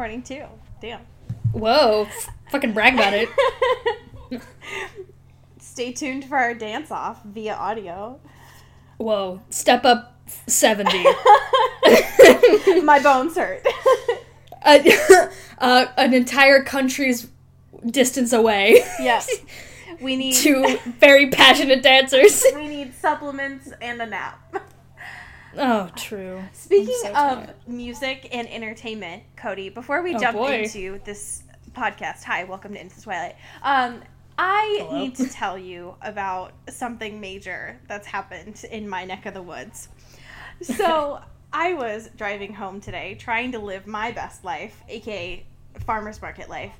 Recording too. Damn. Whoa, fucking brag about it. Stay tuned for our dance off via audio. Whoa, step up 70. My bones hurt. uh, uh, an entire country's distance away. yes. We need Two very passionate dancers. we need supplements and a nap. Oh, true. Speaking so of tired. music and entertainment, Cody, before we Oh, jump boy. into this podcast, hi, welcome to Into the Twilight. Um, I Hello. need to tell you about something major that's happened in my neck of the woods. So I was driving home today, trying to live my best life, aka farmers market life,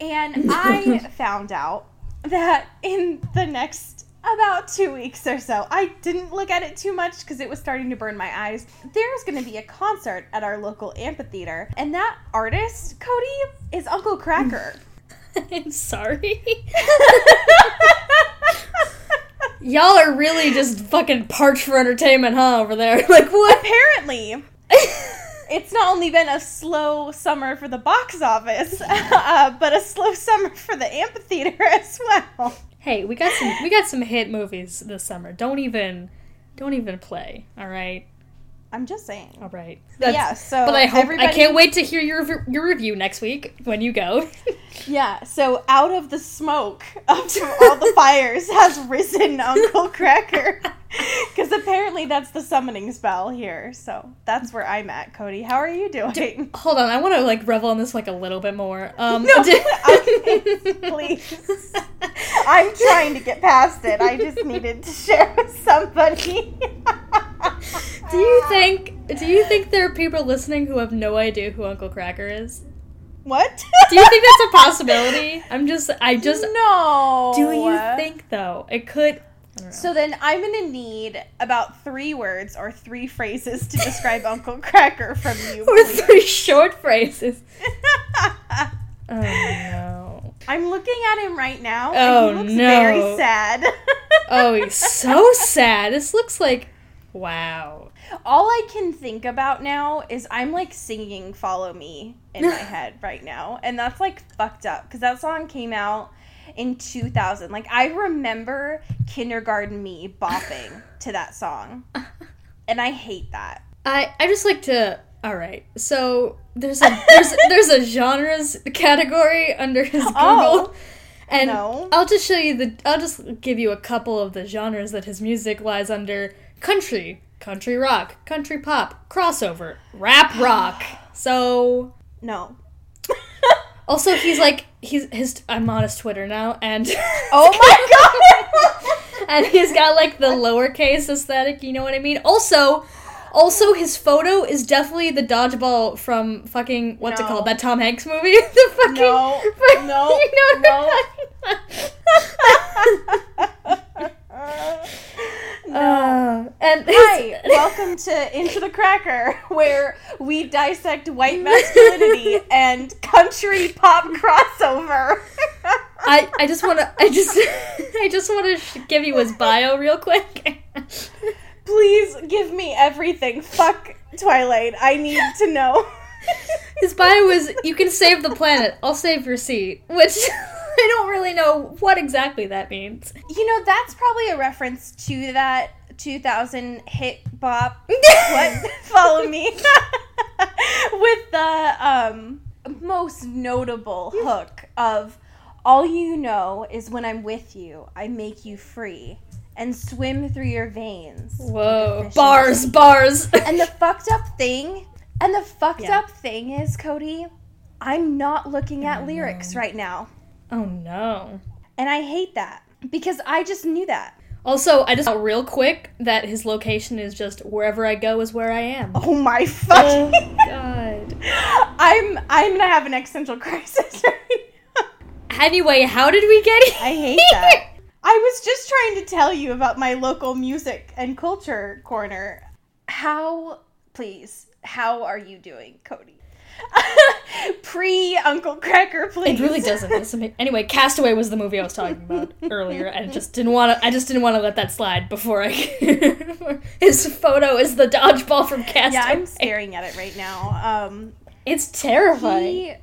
and I found out that in the next about two weeks or so, I didn't look at it too much because it was starting to burn my eyes. There's going to be a concert at our local amphitheater, and that artist, Cody, is Uncle Kracker. I'm sorry. Y'all are really just fucking parched for entertainment, huh, over there? Like, what? Apparently, it's not only been a slow summer for the box office, uh, but a slow summer for the amphitheater as well. Hey, we got some we got some hit movies this summer. Don't even don't even play, all right? I'm just saying. All right. But yeah, so But I hope I can't wait to hear your your review next week when you go. Yeah, so out of the smoke of all the fires has risen Uncle Kracker. Because apparently that's the summoning spell here. So that's where I'm at, Cody. How are you doing? Hold on, I want to like revel in this like a little bit more. Um, No, I- please. I'm trying to get past it. I just needed to share with somebody. do you think do you think there are people listening who have no idea who Uncle Kracker is? What? Do you think that's a possibility? I'm just I just no. do you think though it could? I don't know. So then I'm gonna need about three words or three phrases to describe Uncle Kracker from you. or please. three short phrases. Oh no. I'm looking at him right now. Oh, and he looks no. very sad. Oh, he's so sad. This looks like wow. All I can think about now is I'm like singing "Follow Me" in my head right now, and that's like fucked up because that song came out in 2000. Like I remember kindergarten me bopping to that song, and I hate that. I I just like to. All right, so there's a there's there's a genres category under his oh, Google, Oh, and no. I'll just show you the. I'll just give you a couple of the genres that his music lies under: country, country rock, country pop, crossover, rap rock. So No. also he's like he's his. I'm on his Twitter now, and Oh my god. and he's got like the lowercase aesthetic. You know what I mean? Also. Also, his photo is definitely the dodgeball from fucking what's it called? That Tom Hanks movie. the fucking No, no, you know no. Uh, and Hi, welcome to Into the Cracker, where we dissect white masculinity and country pop crossover. I I just want to I just I just want to sh- give you his bio real quick. Please give me everything. Fuck Twilight. I need to know. his bio was you can save the planet. I'll save your seat, which I don't really know what exactly that means. You know, that's probably a reference to that 2000 hit bop. what? Follow me. With the um, most notable hook of All you know is when I'm with you, I make you free and swim through your veins. Whoa, bars, bars. And the fucked up thing, and the fucked Yeah. up thing is, Cody, I'm not looking at lyrics right now. Oh no. And I hate that because I just knew that. Also, I just thought real quick that his location is just wherever I go is where I am. Oh my fucking oh, God. I'm I'm gonna have an existential crisis right now. Anyway, how did we get here? I hate that. I was just trying to tell you about my local music and culture corner. How, please, how are you doing, Cody? Pre Uncle Kracker, please. It really doesn't. doesn't anyway, Castaway was the movie I was talking about earlier, and I just didn't want to. I just didn't want to let that slide before I. His photo is the dodgeball from Castaway. Yeah, I'm staring at it right now. Um, It's terrifying. he,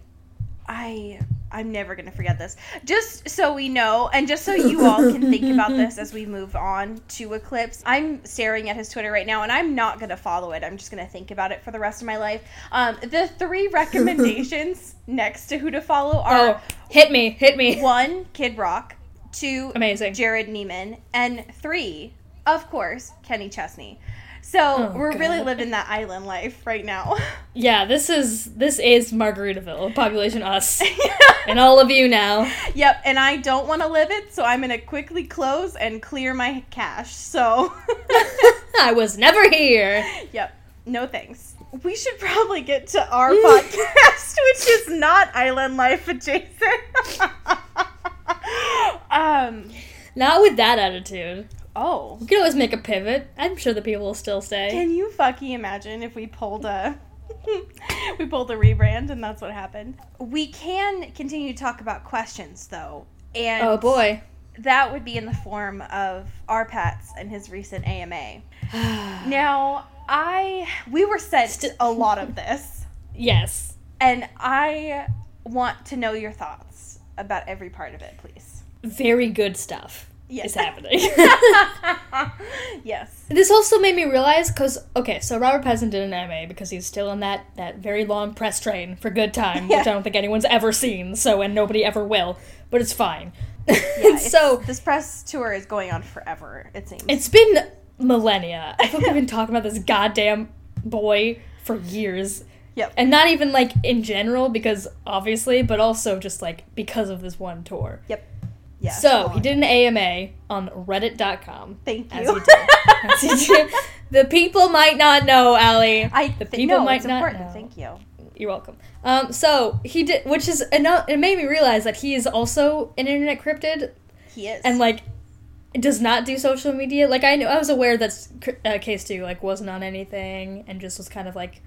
I, I'm never gonna forget this. Just so we know, and just so you all can think about this as we move on to Eclipse, I'm staring at his Twitter right now, and I'm not gonna follow it. I'm just gonna think about it for the rest of my life. Um, the three recommendations next to who to follow are Oh, hit me, hit me. one, Kid Rock, two, Amazing. Jerrod Niemann, and three, of course, Kenny Chesney. So Oh, we're really living that island life right now. Yeah, this is this is Margaritaville, population us, and all of you now. Yep, and I don't want to live it, so I'm gonna quickly close and clear my cache. So, I was never here. yep, no thanks. We should probably get to our podcast, which is not Island Life adjacent. um. Not with that attitude. Oh, We can always make a pivot. I'm sure the people will still stay. can you fucking imagine if we pulled a we pulled a rebrand and that's what happened? We can continue to talk about questions though, and Oh boy. that would be in the form of our RPattz and his recent AMA. Now, I we were sent St- a lot of this, Yes. and I want to know your thoughts about every part of it, please. Very good stuff Yes. is happening. yes. this also made me realize because okay, so Robert Pattinson did an AMA because he's still in that that very long press train for Good Time, Yeah. which I don't think anyone's ever seen. So and nobody ever will, but it's fine. Yeah, it's- so this press tour is going on forever. It seems. it's been millennia. I think we've been talking about this goddamn boy for years. Yep. And not even like in general, because obviously, but also just like because of this one tour. yep. Yeah. so he did an AMA on Reddit.com. Thank As you. he did. As he did. The people might not know, Allie. I the people no, might not important. know. Thank you. You're welcome. Um, so he did, which is enough. It made me realize that he is also an internet cryptid, He is. and like does not do social media. Like I knew, I was aware that uh, KStew like wasn't on anything and just was kind of like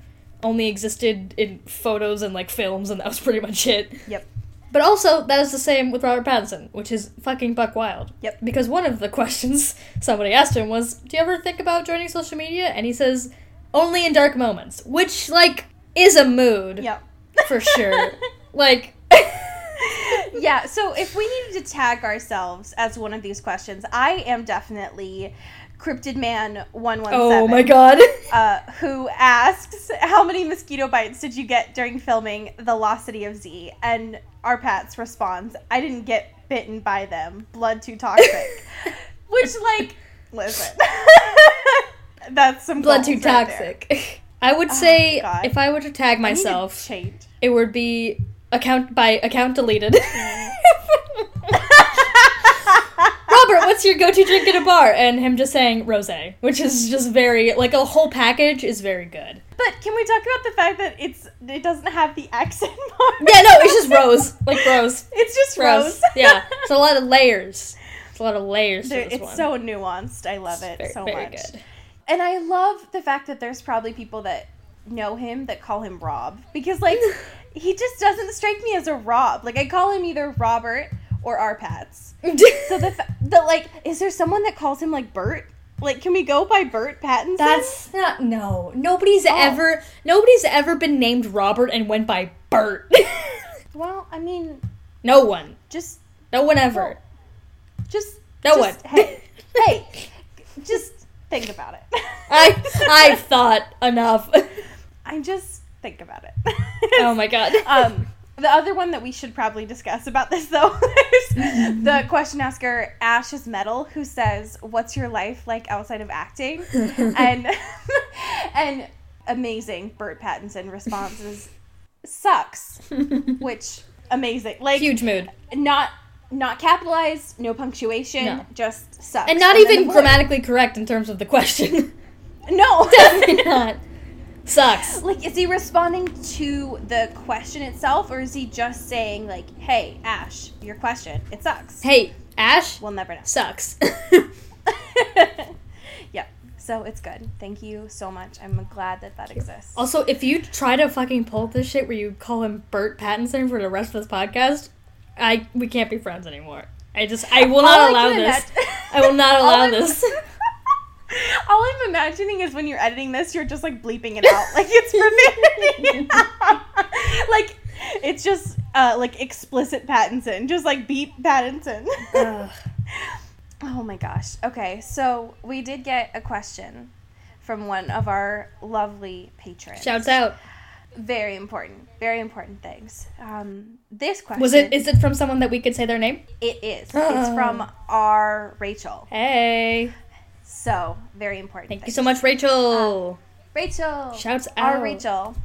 only existed in photos and like films, and that was pretty much it. Yep. But also, that is the same with Robert Pattinson, which is fucking buck wild. Yep. Because one of the questions somebody asked him was, "Do you ever think about joining social media?" And he says, "Only in dark moments," which like is a mood Yep. for sure. like, yeah, so if we needed to tag ourselves as one of these questions, I am definitely Cryptid Man one one seven. oh my god. Uh, who asks how many mosquito bites did you get during filming The Lost City of Z? And RPattz responds, "I didn't get bitten by them. Blood too toxic." Which, like, listen, that's some Blood too right toxic. I would oh say God. if I were to tag to myself, it would be account by account deleted. Mm. Robert, what's your go-to drink at a bar? And him just saying rosé, which is just very like a whole package is very good. But can we talk about the fact that it's it doesn't have the accent mark? Yeah, no, it's just rose, like rose, It's just rose. rose. yeah, it's a lot of layers. It's a lot of layers to There- it's one. so nuanced. I love it very, so very much. good. And I love the fact that there's probably people that know him that call him Rob because like he just doesn't strike me as a Rob. Like I call him either Robert or RPattz. So the fa- the like is there someone that calls him like Bert? Like can we go by Bert Pattinson? That's not no. Nobody's Oh. ever nobody's ever been named Robert and went by Bert. well, I mean, no one. just No one ever. just No just- one. Hey, hey, just think about it. I I've thought enough. I just think about it. oh my god. um, the other one that we should probably discuss about this, though, is the question asker Ash is Metal, who says, "What's your life like outside of acting?" and and amazing Bert Pattinson responses, "Sucks," which amazing, like Huge mood. not not capitalized, no punctuation, No. just sucks. And not then even grammatically correct in terms of the question. No. Definitely not. Sucks. like, is he responding to the question itself, or is he just saying like, "Hey, Ash, your question, it sucks." Hey, Ash We'll never know. sucks. yep. So it's good. Thank you so much. I'm glad that that exists. also, if you try to fucking pull this shit where you call him Bert Pattinson for the rest of this podcast, I we can't be friends anymore. I just I will not I allow this. imagine- I will not allow this. All I'm imagining is when you're editing this, you're just like bleeping it out, like it's profanity. like it's just uh, like explicit Pattinson, just like beep Pattinson. Oh my gosh. Okay, so we did get a question from one of our lovely patrons. Shouts out. Very important, very important things. Um, this question Was it? Is it from someone that we could say their name? It is. It's Oh. from our Rachel. Hey, So very important. thank you so much, Rachel. Um, Rachel. Shouts out. Our. Rachel.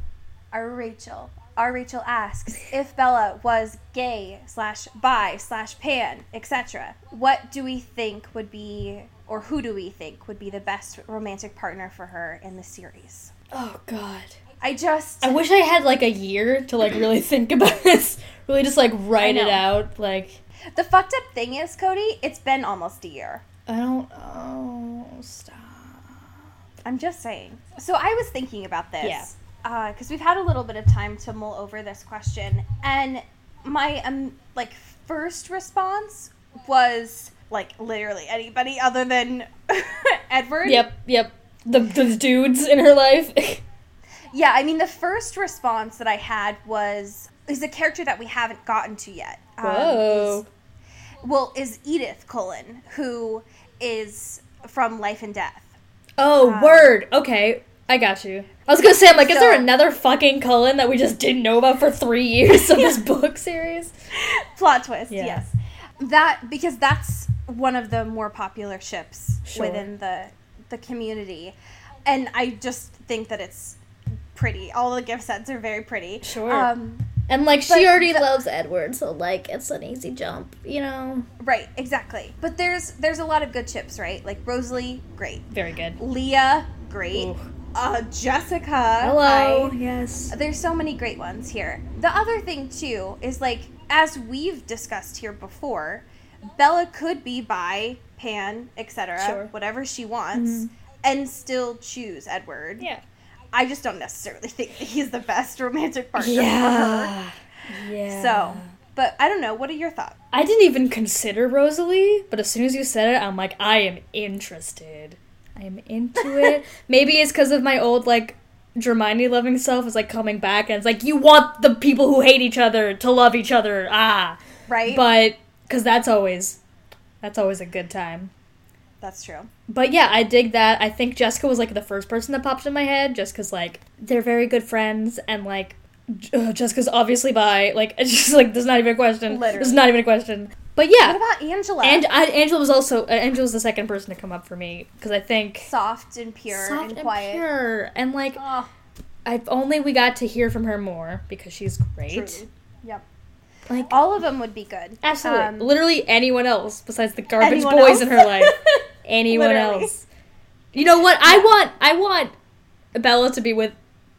Our Rachel. Our Rachel asks if Bella was gay slash bi slash pan etc. What do we think would be, or who do we think would be the best romantic partner for her in the series? Oh God. I just I wish I had like a year to like really think about this. Really, just like write it out. Like the fucked up thing is Cody. It's been almost a year. I don't. Oh, stop. I'm just saying. So I was thinking about this. Yeah. Because we've had a little bit of time to mull over this question, and my um like first response was like literally anybody other than Edward. Yep, yep. The the dudes in her life. Yeah, I mean the first response that I had was is a character that we haven't gotten to yet. Um, Whoa. is- well, is Edith Cullen, who is from Life and Death. oh, Um, word. Okay, I got you. I was gonna say, I'm like, is there another fucking Cullen that we just didn't know about for three years of this book series? plot twist Yeah. yes that because that's one of the more popular ships Sure. within the the community and i just think that it's pretty all the gift sets are very pretty Sure. um And like, But she already the- loves Edward, so like, it's an easy jump, you know. right exactly but there's there's a lot of good ships, right like rosalie great Very good. leah great Ooh. uh jessica Hello. I- yes. there's so many great ones here. The other thing too is like as we've discussed here before, Bella could be bi pan, etc., Sure. whatever she wants, and still choose Edward. Yeah. I just don't necessarily think that he's the best romantic partner for her. Yeah. Yeah. So, but I don't know. What are your thoughts? I didn't even consider Rosalie, but as soon as you said it, I'm like, I am interested. I am into it. Maybe it's because of my old like Hermione loving self is like coming back, and it's like you want the people who hate each other to love each other. Ah, Right? but because that's always that's always a good time. That's true. But yeah, I dig that. I think Jessica was like the first person that popped in my head, just because like they're very good friends, and like uh, Jessica's obviously bi Like it's just like there's not even a question. Literally. There's not even a question. But yeah. What about Angela? and I, Angela was also uh, Angela was the second person to come up for me because I think soft and pure soft and and quiet. pure, and like Oh, if only we got to hear from her more because she's great. truly. Yep. Like All of them would be good. absolutely, Um, literally anyone else besides the garbage boys else? in her life. anyone Literally. else. You know what? I want I want Bella to be with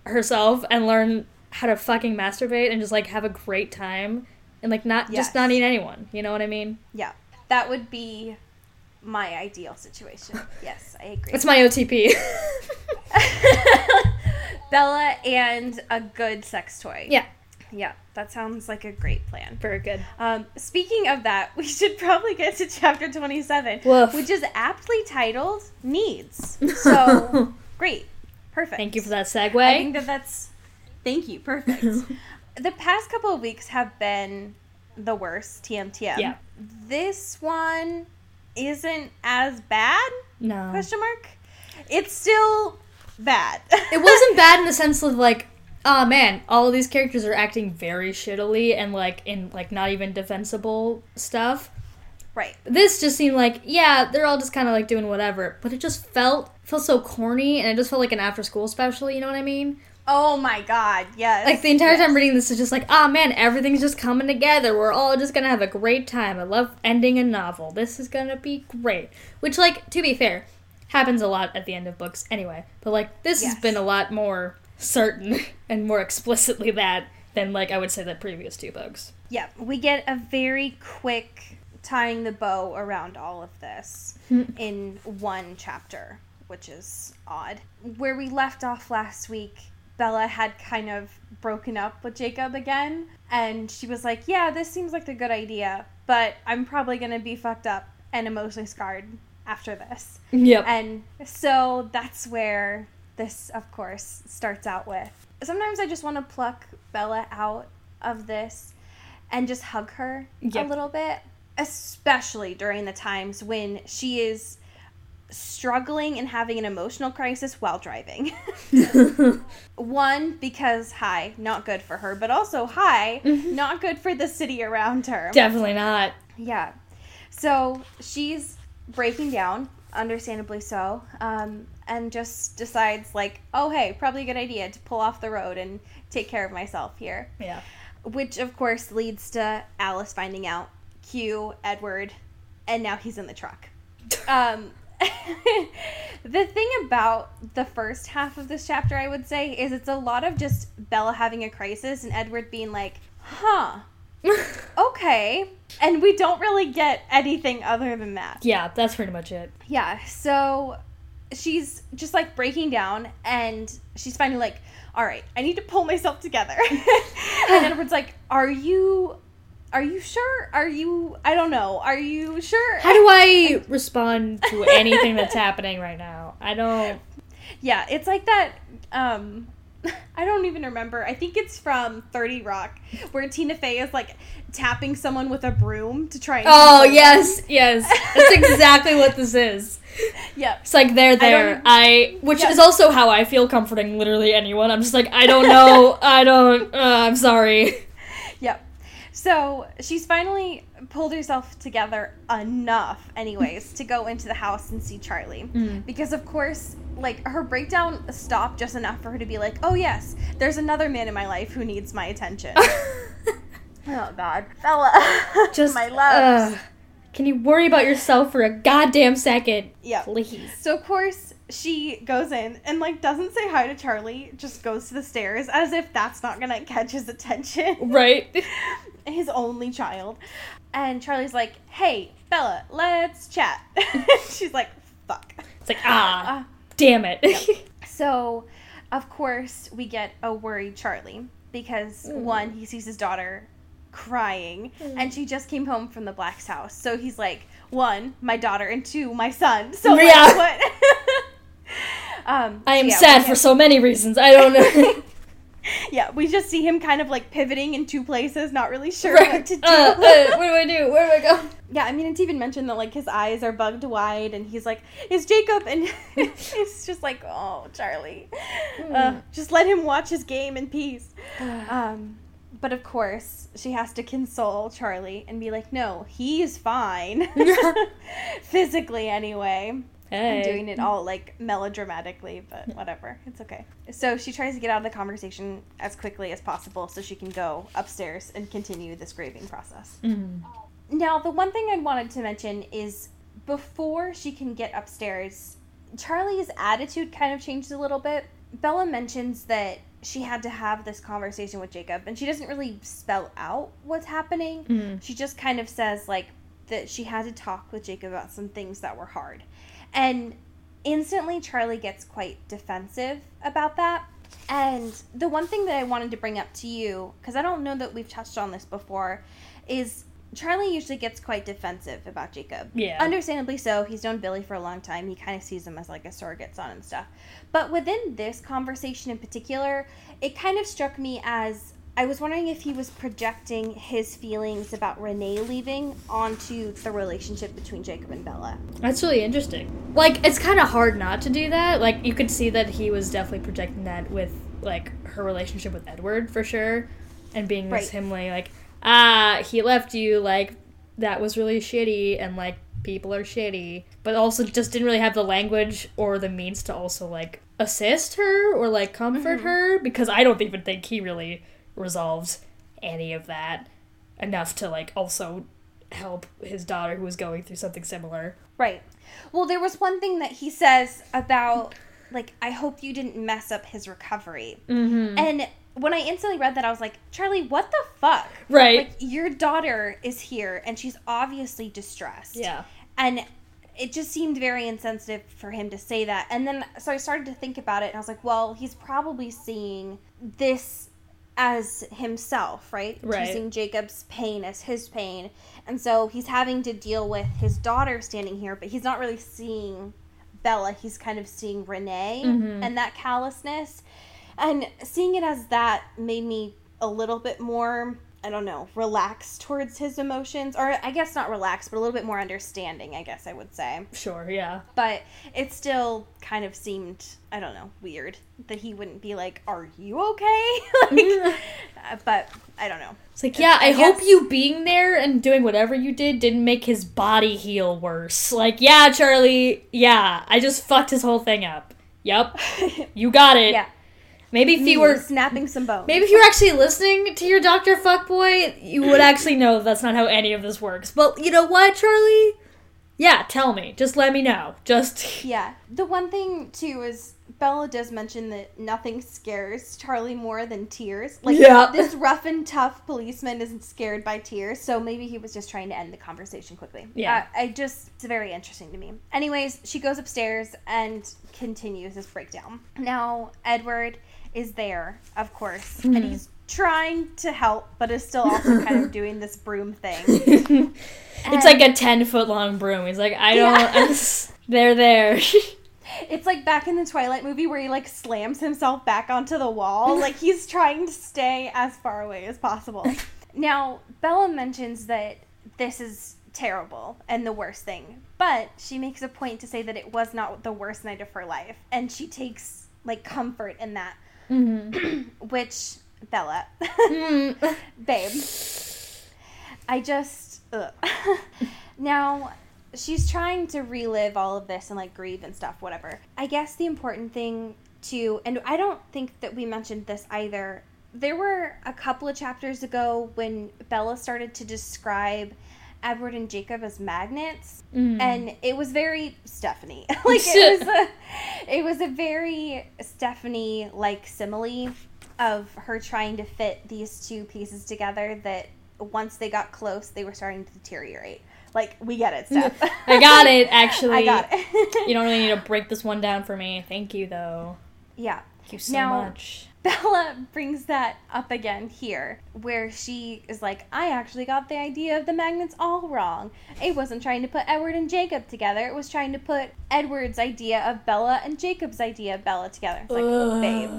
herself and learn how to fucking masturbate and just like have a great time and like not Yes. just not need anyone. You know what I mean? Yeah, that would be my ideal situation. Yes, I agree. It's my OTP. Bella and a good sex toy. yeah, Yeah, that sounds like a great plan. very good. Um, speaking of that, we should probably get to chapter 27, Woof. which is aptly titled Needs. So, great. Perfect. Thank you for that segue. I think that that's. Thank you. Perfect. the past couple of weeks have been the worst. TMTM. Yeah. This one isn't as bad? no. Question mark. It's still bad. it wasn't bad in the sense of like oh man all of these characters are acting very shittily and like in like not even defensible stuff right. this just seemed like yeah they're all just kind of like doing whatever but it just felt felt so corny and it just felt like an after school special you know what i mean Oh my god, yes. Like the entire yes. time reading this is just like, ah man, everything's just coming together. We're all just gonna have a great time. I love ending a novel. This is gonna be great. Which, like, to be fair, happens a lot at the end of books anyway. But like, this has been a lot more certain and more explicitly that than like I would say the previous two books. Yeah, we get a very quick tying the bow around all of this hmm. in one chapter, which is odd. Where we left off last week, Bella had kind of broken up with Jacob again, and she was like, Yeah, this seems like a good idea, but I'm probably gonna be fucked up and emotionally scarred after this. Yep. And so that's where this, of course, starts out with. Sometimes I just want to pluck Bella out of this and just hug her Yep. a little bit, especially during the times when she is struggling and having an emotional crisis while driving. One, because hi, not good for her, but also hi, not good for the city around her. Definitely not. Yeah. So she's breaking down, understandably so, um, and just decides, like, oh, hey, probably a good idea to pull off the road and take care of myself here. Yeah. Which, of course, leads to Alice finding out, Q, Edward, and now he's in the truck. Um, the thing about the first half of this chapter, I would say, is it's a lot of just Bella having a crisis and Edward being like, huh, okay. And we don't really get anything other than that. Yeah, that's pretty much it. Yeah, so she's just like breaking down and she's finally like, all right, I need to pull myself together. and Edward's like, are you. Are you sure? Are you I don't know. Are you sure? How do I respond to anything that's happening right now? I don't. Yeah, it's like that. Um, I don't even remember. I think it's from Thirty Rock, where Tina Fey is like tapping someone with a broom to try. and Oh console them. yes, yes. That's exactly what this is. Yep. It's like they're there. even- I, which Yeah. is also how I feel comforting literally anyone. I'm just like I don't know. I don't. Uh, I'm sorry. Yep. So she's finally pulled herself together enough, anyways, to go into the house and see Charlie. Mm. Because, of course, like her breakdown stopped just enough for her to be like, oh, yes, there's another man in my life who needs my attention. oh, God. Bella. Just my love. ugh. Can you worry about yourself for a goddamn second, Yep. please? So, of course, she goes in and, like, doesn't say hi to Charlie, just goes to the stairs as if that's not gonna catch his attention. Right. his only child. And Charlie's like, hey, Bella, let's chat. She's like, fuck. It's like ah, Uh, damn it. so, of course, we get a worried Charlie because, one, he sees his daughter crying and she just came home from the Black's house. So he's like, one, my daughter, and two, my son. So, like, Yeah. what? um, I am yeah, sad for so many reasons. I don't know. Yeah, we just see him kind of like pivoting in two places, not really sure Right. what to do. Uh, uh, what do I do? Where do I go? Yeah, I mean, it's even mentioned that like his eyes are bugged wide, and he's like, "Is Jacob?" And it's just like, "Oh, Charlie, uh, just let him watch his game in peace." Um, but of course, she has to console Charlie and be like, "No, he's fine, physically anyway." I'm doing it all like melodramatically, but whatever. It's okay. So she tries to get out of the conversation as quickly as possible so she can go upstairs and continue this grieving process. Mm. Now, the one thing I wanted to mention is before she can get upstairs, Charlie's attitude kind of changes a little bit. Bella mentions that she had to have this conversation with Jacob, and she doesn't really spell out what's happening. Mm. She just kind of says, like, that she had to talk with Jacob about some things that were hard. And instantly, Charlie gets quite defensive about that. And the one thing that I wanted to bring up to you, because I don't know that we've touched on this before, is Charlie usually gets quite defensive about Jacob. Yeah. Understandably so. He's known Billy for a long time. He kind of sees him as like a surrogate son and stuff. But within this conversation in particular, it kind of struck me as I was wondering if he was projecting his feelings about Renee leaving onto the relationship between Jacob and Bella. That's really interesting. Like, it's kind of hard not to do that. Like, you could see that he was definitely projecting that with, like, her relationship with Edward, for sure. And being Right. this him, like, ah, he left you, like, that was really shitty, and, like, people are shitty, but also just didn't really have the language or the means to also like assist her or like comfort her because I don't even think he really resolved any of that enough to like also help his daughter who was going through something similar. Right. Well, there was one thing that he says about like I hope you didn't mess up his recovery. Mm-hmm. And when I instantly read that, I was like, Charlie, what the fuck? Right. Like your daughter is here, and she's obviously distressed. yeah. And it just seemed very insensitive for him to say that. And then so I started to think about it, and I was like, well, he's probably seeing this as himself, right? Right. Seeing Jacob's pain as his pain. And so he's having to deal with his daughter standing here, but he's not really seeing Bella. He's kind of seeing Renee Mhm. and that callousness. And seeing it as that made me a little bit more, I don't know, relaxed towards his emotions. Or I guess not relaxed, but a little bit more understanding, I guess I would say. Sure, yeah. But it still kind of seemed, I don't know, weird that he wouldn't be like, Are you okay? like, uh, but I don't know. It's like, yeah, I, I hope guess- you being there and doing whatever you did didn't make his body heal worse. Like, yeah, Charlie, yeah, I just fucked his whole thing up. Yep, you got it. Yeah. Maybe if you were snapping some bones. maybe if you were actually listening to your Dr. Fuckboy, you would actually know that's not how any of this works. But you know what, Charlie? Yeah, tell me. Just let me know. Just Yeah. The one thing too is Bella does mention that nothing scares Charlie more than tears. Like Yeah. this rough and tough policeman isn't scared by tears, so maybe he was just trying to end the conversation quickly. Yeah. Uh, I just it's very interesting to me. Anyways, she goes upstairs and continues this breakdown. Now Edward is there, of course, Mm-hmm. and he's trying to help, but is still also kind of doing this broom thing. it's like a ten foot long broom. He's like, I don't. Yeah. Just- they're there. It's like back in the Twilight movie where he like slams himself back onto the wall. Like he's trying to stay as far away as possible. Now, Bella mentions that this is terrible and the worst thing, but she makes a point to say that it was not the worst night of her life. And she takes like comfort in that, Mhm. which, Bella, Mm. babe, I just. Now, she's trying to relive all of this and like grieve and stuff, whatever. I guess the important thing to, and I don't think that we mentioned this either. There were a couple of chapters ago when Bella started to describe Edward and Jacob as magnets, Mhm. and it was very Stephanie. like it was a, it was a very Stephanie like simile of her trying to fit these two pieces together. That once they got close, they were starting to deteriorate. Like we get it, Steph. I got it. Actually, I got it. You don't really need to break this one down for me. Thank you, though. yeah. Thank you so Now- much. Bella brings that up again here, where she is like, I actually got the idea of the magnets all wrong. It wasn't trying to put Edward and Jacob together, it was trying to put Edward's idea of Bella and Jacob's idea of Bella together. It's like, babe.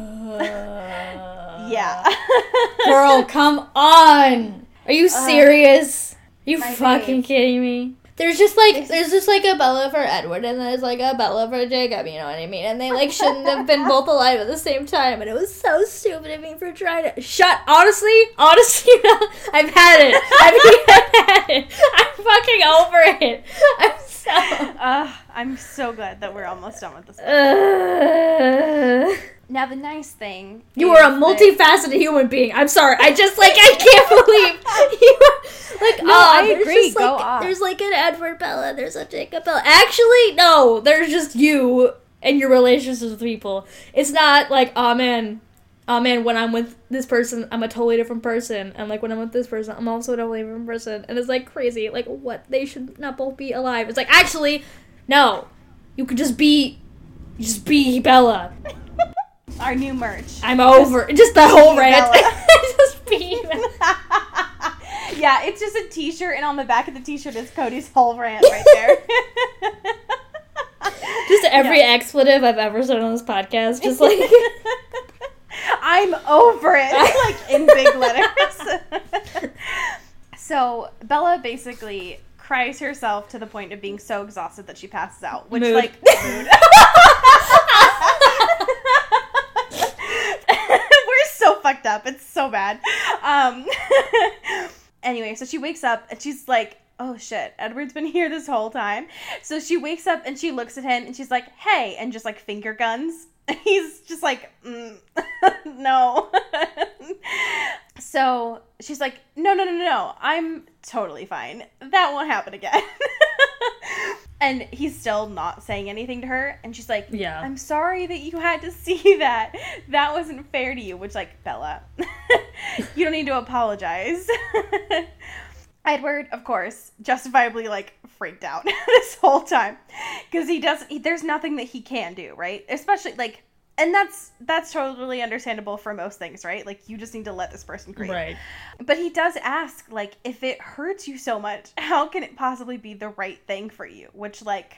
Yeah. Girl, come on. Are you uh, serious? Are you fucking babe. kidding me? There's just like there's just like a Bella for Edward and there's like a Bella for Jacob, you know what I mean? And they like shouldn't have been both alive at the same time, and it was so stupid of me for trying to shut. Honestly, honestly, I've had it. I've had it. I'm fucking over it. I'm so. Ugh, I'm so glad that we're almost done with this. Uh, Now, the nice thing. you are a that- multifaceted human being. I'm sorry. I just like I can't believe you. Like, No, oh, I there's agree. just, Go like, off. There's like an Edward Bella. There's a Jacob Bella. Actually, no. There's just you and your relationships with people. It's not like, oh man, oh man. When I'm with this person, I'm a totally different person. And like when I'm with this person, I'm also a totally different person. And it's like crazy. Like what? They should not both be alive. It's like actually, no. You could just be, just be Bella. Our new merch. I'm over. Just the whole rant. Just be. yeah, it's just a t-shirt, and on the back of the t-shirt is Cody's whole rant right there. Just every Yeah. expletive I've ever said on this podcast. Just like. I'm over it, like in big letters. so Bella basically cries herself to the point of being so exhausted that she passes out, which Mood. like. We're so fucked up. It's so bad. Um anyway, so she wakes up and she's like oh shit, Edward's been here this whole time. So she wakes up and she looks at him and she's like, hey, and just like finger guns. He's just like, mm, no. so she's like, no, no, no, no, no, I'm totally fine. That won't happen again. and he's still not saying anything to her. And she's like, Yeah. I'm sorry that you had to see that. That wasn't fair to you. Which, like, Bella, you don't need to apologize. Edward, of course, justifiably like freaked out this whole time because he doesn't. He, there's nothing that he can do, right? Especially like, and that's that's totally understandable for most things, right? Like you just need to let this person grieve. Right. But he does ask, like, if it hurts you so much, how can it possibly be the right thing for you? Which, like,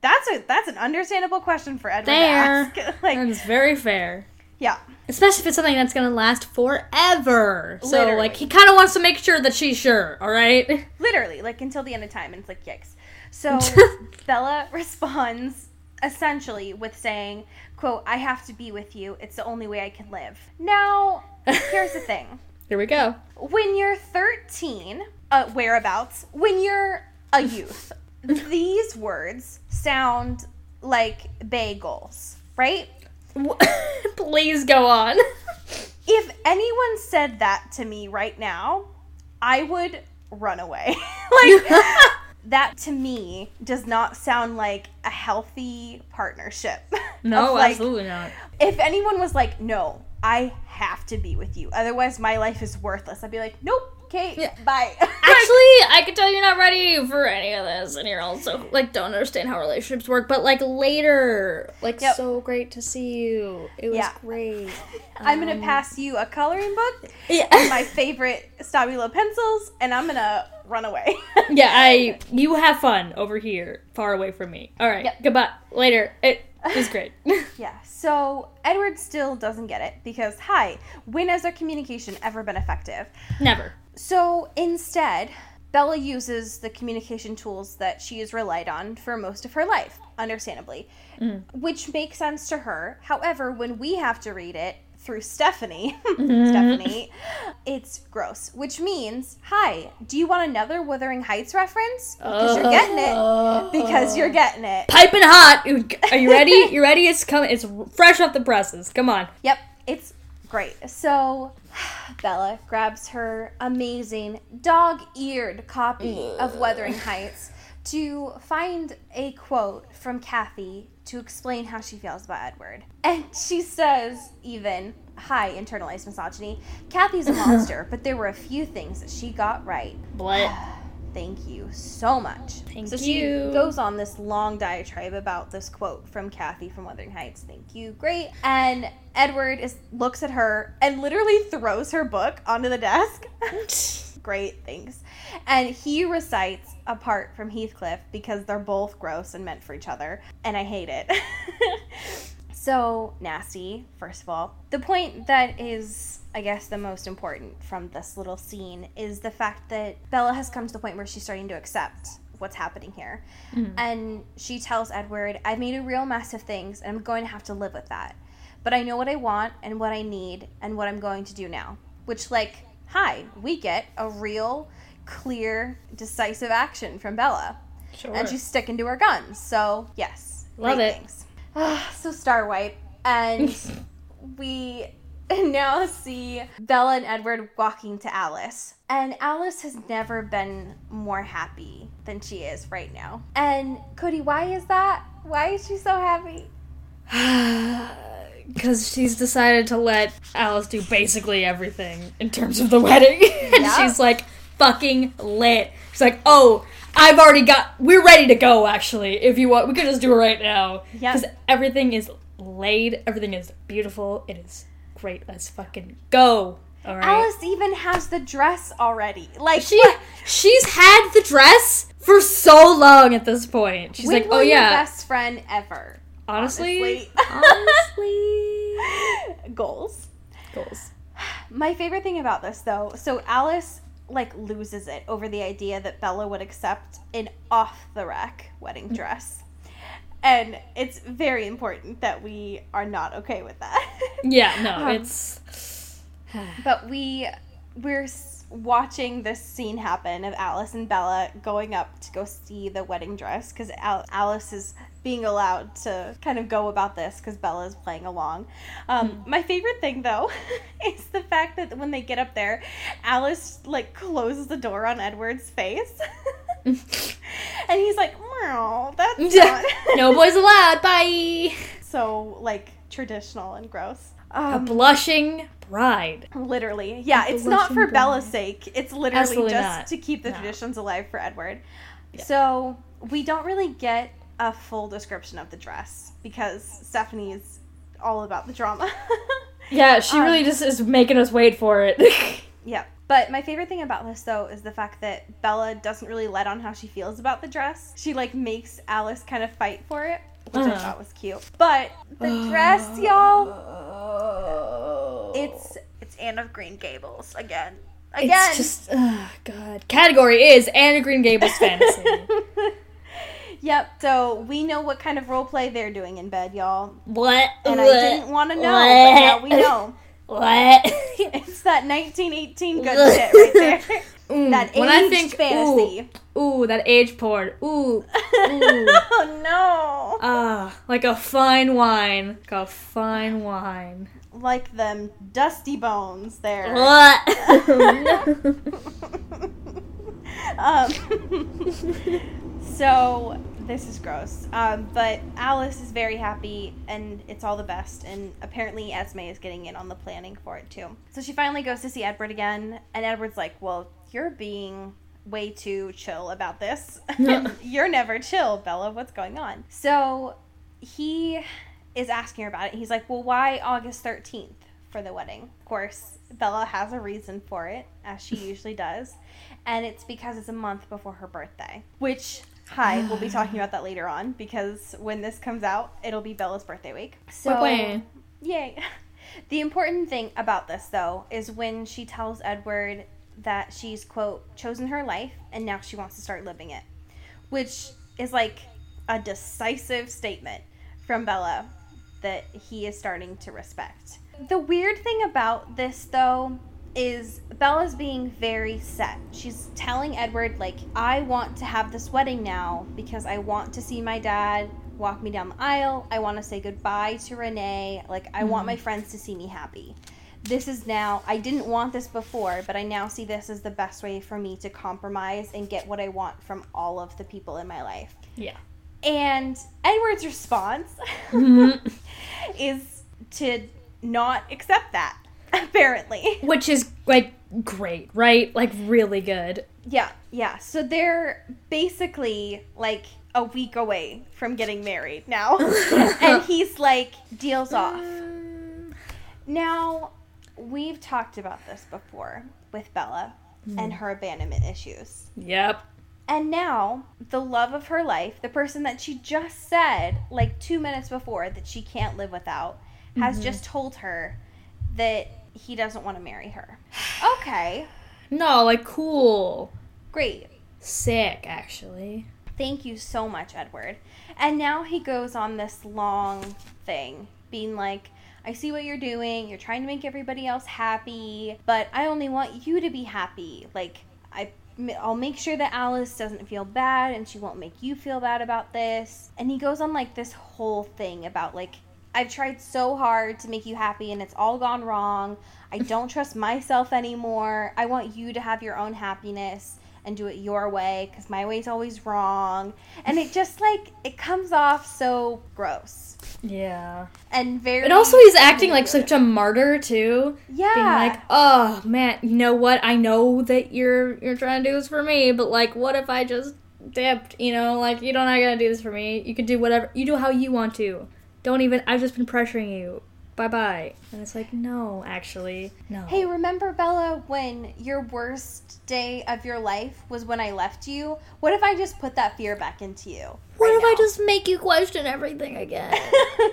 that's a that's an understandable question for Edward Fair. to ask. like, That is very fair. yeah, Especially if it's something that's gonna last forever. So, like, he kind of wants to make sure that she's sure, alright? literally, like until the end of time, and it's like, yikes. So Bella responds essentially with saying, "quote I have to be with you. It's the only way I can live." Now, here's the thing. Here we go. when you're 13, uh, whereabouts, when you're a youth, these words sound like bagels, right? Please go on.10 anyone said that to me right now, I would run away. like that to me does not sound like a healthy partnership. no, like, absolutely not. If anyone was like, "No, I have to be with you. Otherwise my life is worthless." I'd be like, "Nope. Okay, Yeah. bye." Actually, I can tell you're not ready for any of this, and you're also like don't understand how relationships work. But like later, like Yep. so great to see you. It was Yeah. great. I'm gonna Um, pass you a coloring book Yeah, and my favorite Stabilo pencils, and I'm gonna run away. yeah. I you have fun over here, far away from me. All right, Yep. goodbye. Later. It was great. yeah. So Edward still doesn't get it because, hi, when has our communication ever been effective? Never. So instead, Bella uses the communication tools that she has relied on for most of her life, understandably, mm. which makes sense to her. However, when we have to read it through Stephanie, mm-hmm. Stephanie, it's gross, which means, hi, do you want another Wuthering Heights reference? Because you're getting it. Because you're getting it. piping hot. Are you ready? You ready? It's coming. It's fresh off the presses. Come on. Yep, it's great. So Bella grabs her amazing dog-eared copy of Wuthering Heights to find a quote from Cathy to explain how she feels about Edward. And she says even, hi, internalized misogyny, Cathy's a monster, but there were a few things that she got right. What? Thank you so much. Thank so she goes on this long diatribe about this quote from Cathy from Wuthering Heights. Thank you, great. And Edward is looks at her and literally throws her book onto the desk. great, thanks. And he recites a part from Heathcliff because they're both gross and meant for each other, and I hate it. so nasty, first of all. The point that is, I guess, the most important from this little scene is the fact that Bella has come to the point where she's starting to accept what's happening here. Mm-hmm. And she tells Edward, I've made a real mess of things, and I'm going to have to live with that. But I know what I want and what I need and what I'm going to do now. Which, like, hi, we get a real, clear, decisive action from Bella Sure. and she's sticking to her guns. So yes, Love it. Things. Ah, so Star Wipe, and we now see Bella and Edward walking to Alice, and Alice has never been more happy than she is right now. And Cody, why is that? Why is she so happy? Because she's decided to let Alice do basically everything in terms of the wedding. and Yeah. she's like fucking lit. She's like, oh, I've already got, we're ready to go actually. If you want, we could just do it right now. Yeah. Because everything is laid, everything is beautiful. It is great. Let's fucking go. All right. Alice even has the dress already. Like she, what? she's had the dress for so long at this point. She's When like, oh yeah. best friend ever. honestly, Honestly. honestly. Goals. Goals. My favorite thing about this, though, so Alice like loses it over the idea that Bella would accept an off the rack wedding dress. And it's very important that we are not okay with that. Yeah, no, Um, it's but we we're watching this scene happen of Alice and Bella going up to go see the wedding dress because Al- Alice is being allowed to kind of go about this because Bella is playing along. Um, My favorite thing though is the fact that when they get up there, Alice like closes the door on Edward's face. and he's like, "Meow, that's not no boys allowed. Bye. so like traditional and gross." A Um, blushing bride. Literally. Yeah, A it's not for blushing Bella's sake. It's literally Absolutely just not. to keep the No. traditions alive for Edward. Yeah. So, we don't really get a full description of the dress because Stephanie's all about the drama. Yeah, she Um, really just is making us wait for it. yeah. But my favorite thing about this though is the fact that Bella doesn't really let on how she feels about the dress. She like makes Alice kind of fight for it, which I Uh-huh. thought was cute. But the dress, y'all, it's it's Anne of Green Gables again. Again. It's just, oh god. Category is Anne of Green Gables fantasy. Yep. So we know what kind of role play they're doing in bed, y'all. what? And I didn't want to know, but now we know. What? It's that 1918 good shit right there. Mm, That when I aged think fantasy. Ooh, ooh, that age porn. Ooh, ooh. oh no! Ah, like a fine wine. Like a fine wine. Like them dusty bones there. What? um, so this is gross. Um, but Alice is very happy, and it's all the best. And apparently, Esme is getting in on the planning for it too. So she finally goes to see Edward again, and Edward's like, "Well, you're being way too chill about this. you're never chill, Bella. What's going on?" So he is asking her about it. He's like, "Well, why August 13th for the wedding?" Of course, Bella has a reason for it, as she usually does, and it's because it's a month before her birthday. Which, hi, we'll be talking about that later on because when this comes out, it'll be Bella's birthday week. So, Wah-wah. yay. The important thing about this, though, is when she tells Edward that she's, quote, chosen her life and now she wants to start living it, which is like a decisive statement from Bella that he is starting to respect. The weird thing about this, though, is Bella's being very set. She's telling Edward, like, I want to have this wedding now because I want to see my dad walk me down the aisle. I want to say goodbye to Renee. Like, I want my friends to see me happy. This is now, I didn't want this before, but I now see this as the best way for me to compromise and get what I want from all of the people in my life. yeah. And Edward's response Mm-hmm. is to not accept that, apparently. Which is like great, right? Like really good. Yeah, yeah. So they're basically like a week away from getting married now. and he's like, deals off. Mm. Now, we've talked about this before with Bella mm. and her abandonment issues. Yep. And now, the love of her life, the person that she just said like two minutes before that she can't live without, has mm-hmm. just told her that he doesn't want to marry her. Okay, No, like cool. great. Sick, actually. Thank you so much, Edward. And now he goes on this long thing, being like, I see what you're doing. You're trying to make everybody else happy, but I only want you to be happy. Like, I. I'll make sure that Alice doesn't feel bad and she won't make you feel bad about this. And he goes on like this whole thing about like I've tried so hard to make you happy and it's all gone wrong. I don't trust myself anymore. I want you to have your own happiness and do it your way because my way's always wrong. And it just like, it comes off so gross Yeah. and very. And also, he's acting like such a martyr too. Yeah. Being like, oh man, you know what? I know that you're you're trying to do this for me, but like, what if I just dipped? You know, like you don't not gonna do this for me. You can do whatever you do how you want to. Don't even. I've just been pressuring you. Bye bye. And it's like, no, actually, no. Hey, remember Bella when your worst day of your life was when I left you? What if I just put that fear back into you? what right if I just make you question everything again?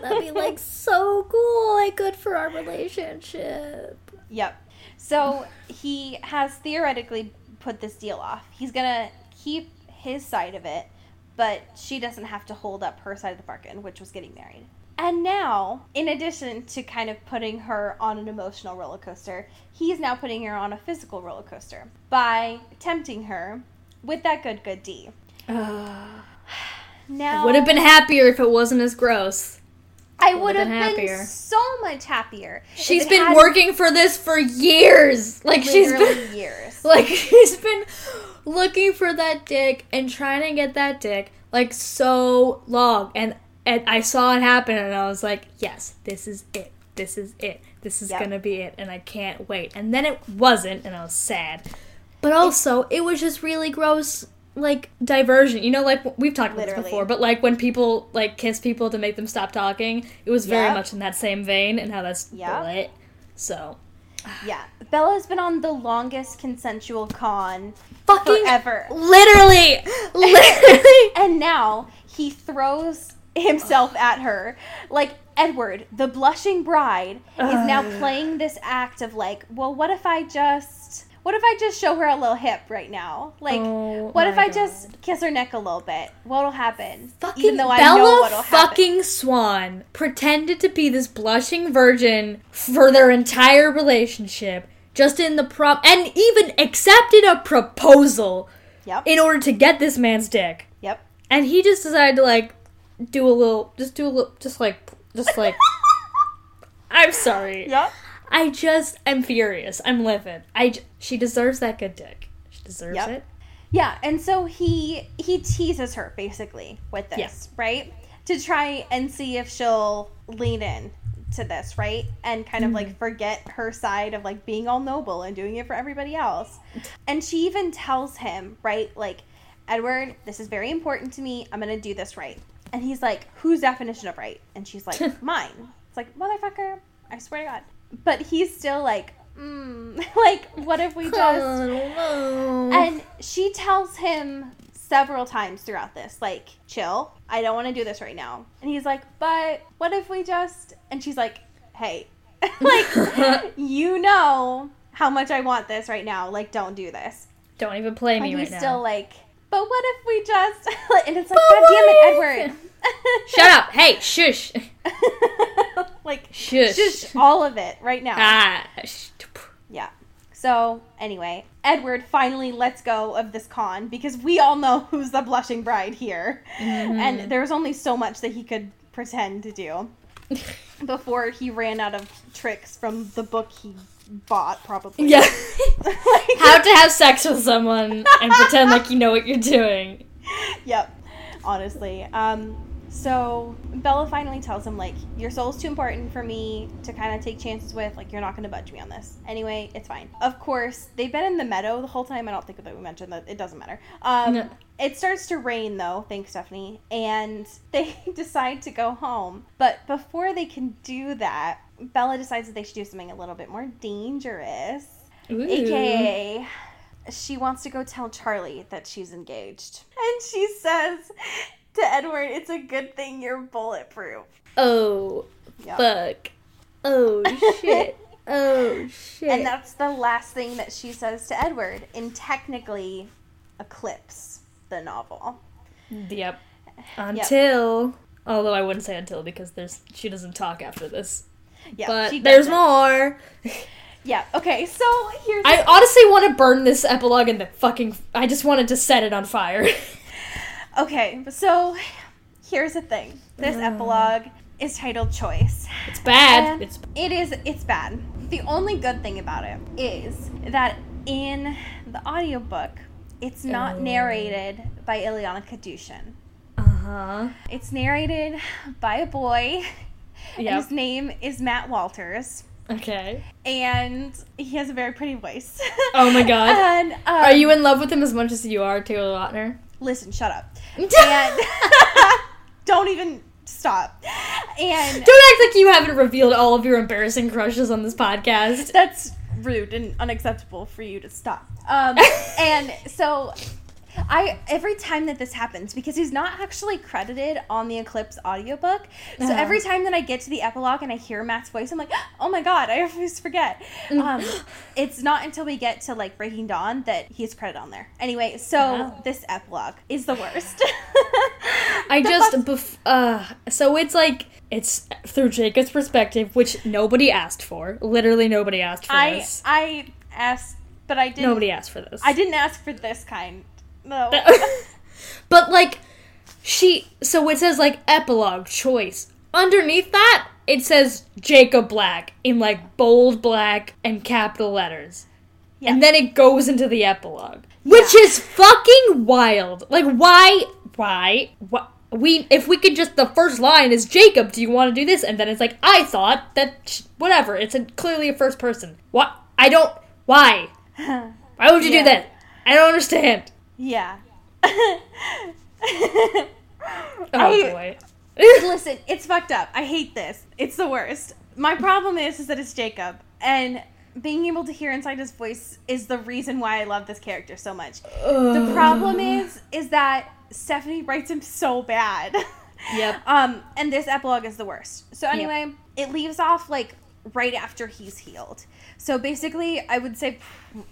That'd be like so cool, like good for our relationship. Yep. So he has theoretically put this deal off. He's gonna keep his side of it, but she doesn't have to hold up her side of the bargain, which was getting married. And now, in addition to kind of putting her on an emotional roller coaster, he's now putting her on a physical roller coaster by tempting her with that good, good D. Now, Would have been happier if it wasn't as gross. I would have been been, so much happier. She's been had working for this for years. Like she's been years. like she's been looking for that dick and trying to get that dick like so long and and I saw it happen and I was like, "Yes, this is it. This is it. This is Yep. going to be it." And I can't wait. And then it wasn't and I was sad. But also, it was just really gross like diversion. You know like we've talked about Literally. this before, but like when people like kiss people to make them stop talking, it was very Yep. much in that same vein and how that's Yep. lit. So, Yeah, Bella's been on the longest consensual con fucking ever. Literally, literally. And now he throws himself at her. Like Edward, the blushing bride, is now playing this act of like, well, what if I just what if I just show her a little hip right now? Like Oh what if I just kiss her neck a little bit? What'll happen? Fucking Even though I Bella know what'll happen. fucking Swan pretended to be this blushing virgin for their entire relationship, just in the prom, and even accepted a proposal Yep. in order to get this man's dick. yep. And he just decided to like do a little, just do a little, just like, just like. I'm sorry. Yeah. I just I'm furious. I'm livid. I j- she deserves that good dick. She deserves Yep. it. Yeah, and so he he teases her basically with this, right? To try and see if she'll lean in to this, right? And kind of Mm-hmm. like forget her side of like being all noble and doing it for everybody else. And she even tells him, right? Like, Edward, this is very important to me. I'm going to do this right. And he's like, "Whose definition of right?" And she's like, "Mine." It's like, "Motherfucker, I swear to God." But he's still like, mm, like, what if we just I don't know. and she tells him several times throughout this, like, chill, I don't want to do this right now. And he's like, but what if we just. And she's like, hey, like, you know how much I want this right now. Like, don't do this. don't even play And me he's right still now. like, but what if we just. and it's like, But God damn it, Edward. Shut up! Hey, shush, like, shush. just all of it right now. Ah, Yeah. So, anyway, Edward finally lets go of this con because we all know who's the blushing bride here. Mm-hmm. And there was only so much that he could pretend to do before he ran out of tricks from the book he bought, probably. yeah. Like- How to have sex with someone and pretend like you know what you're doing. yep. Honestly. Um, so Bella finally tells him, like, your soul's too important for me to kind of take chances with. Like, you're not going to budge me on this. Anyway, it's fine. Of course, they've been in the meadow the whole time. I don't think that we mentioned that. It doesn't matter. Um, No. It starts to rain, though. Thanks, Stephanie. And they decide to go home. But before they can do that, Bella decides that they should do something a little bit more dangerous. Ooh. AKA, she wants to go tell Charlie that she's engaged. And she says to Edward, It's a good thing you're bulletproof. Oh, Yep. fuck. Oh, shit. Oh, shit. And that's the last thing that she says to Edward, and technically eclipse the novel. Yep. Until. Although I wouldn't say until because there's she doesn't talk after this. Yeah, but there's more. Yeah, okay, so here's. I honestly want to burn this epilogue in the fucking. I just wanted to set it on fire. Okay, so here's the thing this epilogue is titled Choice. it's bad. And It's it is it's bad. The only good thing about it is that in the audiobook, it's not Oh. narrated by Ilyana Kadushin. uh huh. It's narrated by a boy. Yep. His name is Matt Walters. Okay. And he has a very pretty voice. Oh my god. and, um, Are you in love with him as much as you are Taylor Lautner? Listen, shut up. And don't even stop. And Don't act like you haven't revealed all of your embarrassing crushes on this podcast. that's rude and unacceptable for you to stop. Um, and so I every time that this happens because he's not actually credited on the Eclipse audiobook. So Uh-huh. every time that I get to the epilogue and I hear Matt's voice, I'm like, "Oh my god, I always forget." Um, it's not until we get to like Breaking Dawn that he's credited on there. Anyway, so Wow. this epilogue is the worst. I The just bef- uh so it's like it's through Jacob's perspective, which nobody asked for. Literally nobody asked for I this. I asked, but I didn't. Nobody asked for this. I didn't ask for this kind. No. but like she so it says like epilogue choice. Underneath that, it says Jacob Black in like bold black and capital letters. Yeah. And then it goes into the epilogue. Which Yeah. is fucking wild. Like why why what we if we could just the first line is Jacob, do you want to do this? And then it's like I thought that sh- whatever, it's a, clearly a first person. What? I don't why? Why would you Yeah. do that? I don't understand. Yeah. Oh I- boy. Listen, it's fucked up. I hate this. It's the worst. My problem is, is that it's Jacob, and being able to hear inside his voice is the reason why I love this character so much. The problem is, is that Stephanie writes him so bad. Yep. Um, and this epilogue is the worst. So anyway, it leaves off like right after he's healed. So basically, I would say,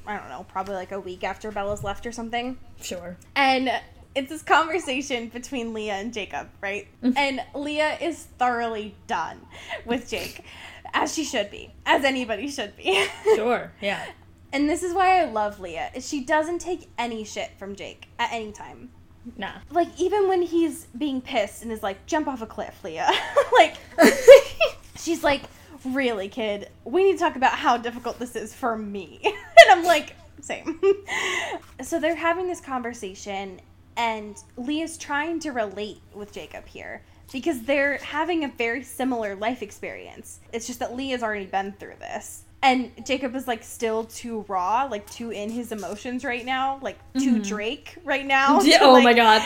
I don't know, probably like a week after Bella's left or something. Sure. And it's this conversation between Leah and Jacob, right? Mm-hmm. and Leah is thoroughly done with Jake, as she should be, as anybody should be. Sure. Yeah. and this is why I love Leah. Is she doesn't take any shit from Jake at any time. Nah. Like even when he's being pissed and is like, "Jump off a cliff, Leah." like she's like, "Really, kid? We need to talk about how difficult this is for me." and I'm like, "Same." so they're having this conversation and Leah's trying to relate with Jacob here because they're having a very similar life experience. It's just that Leah's already been through this. And Jacob is like still too raw, like too in his emotions right now, like too mm-hmm. Drake right now. To, oh like- my god.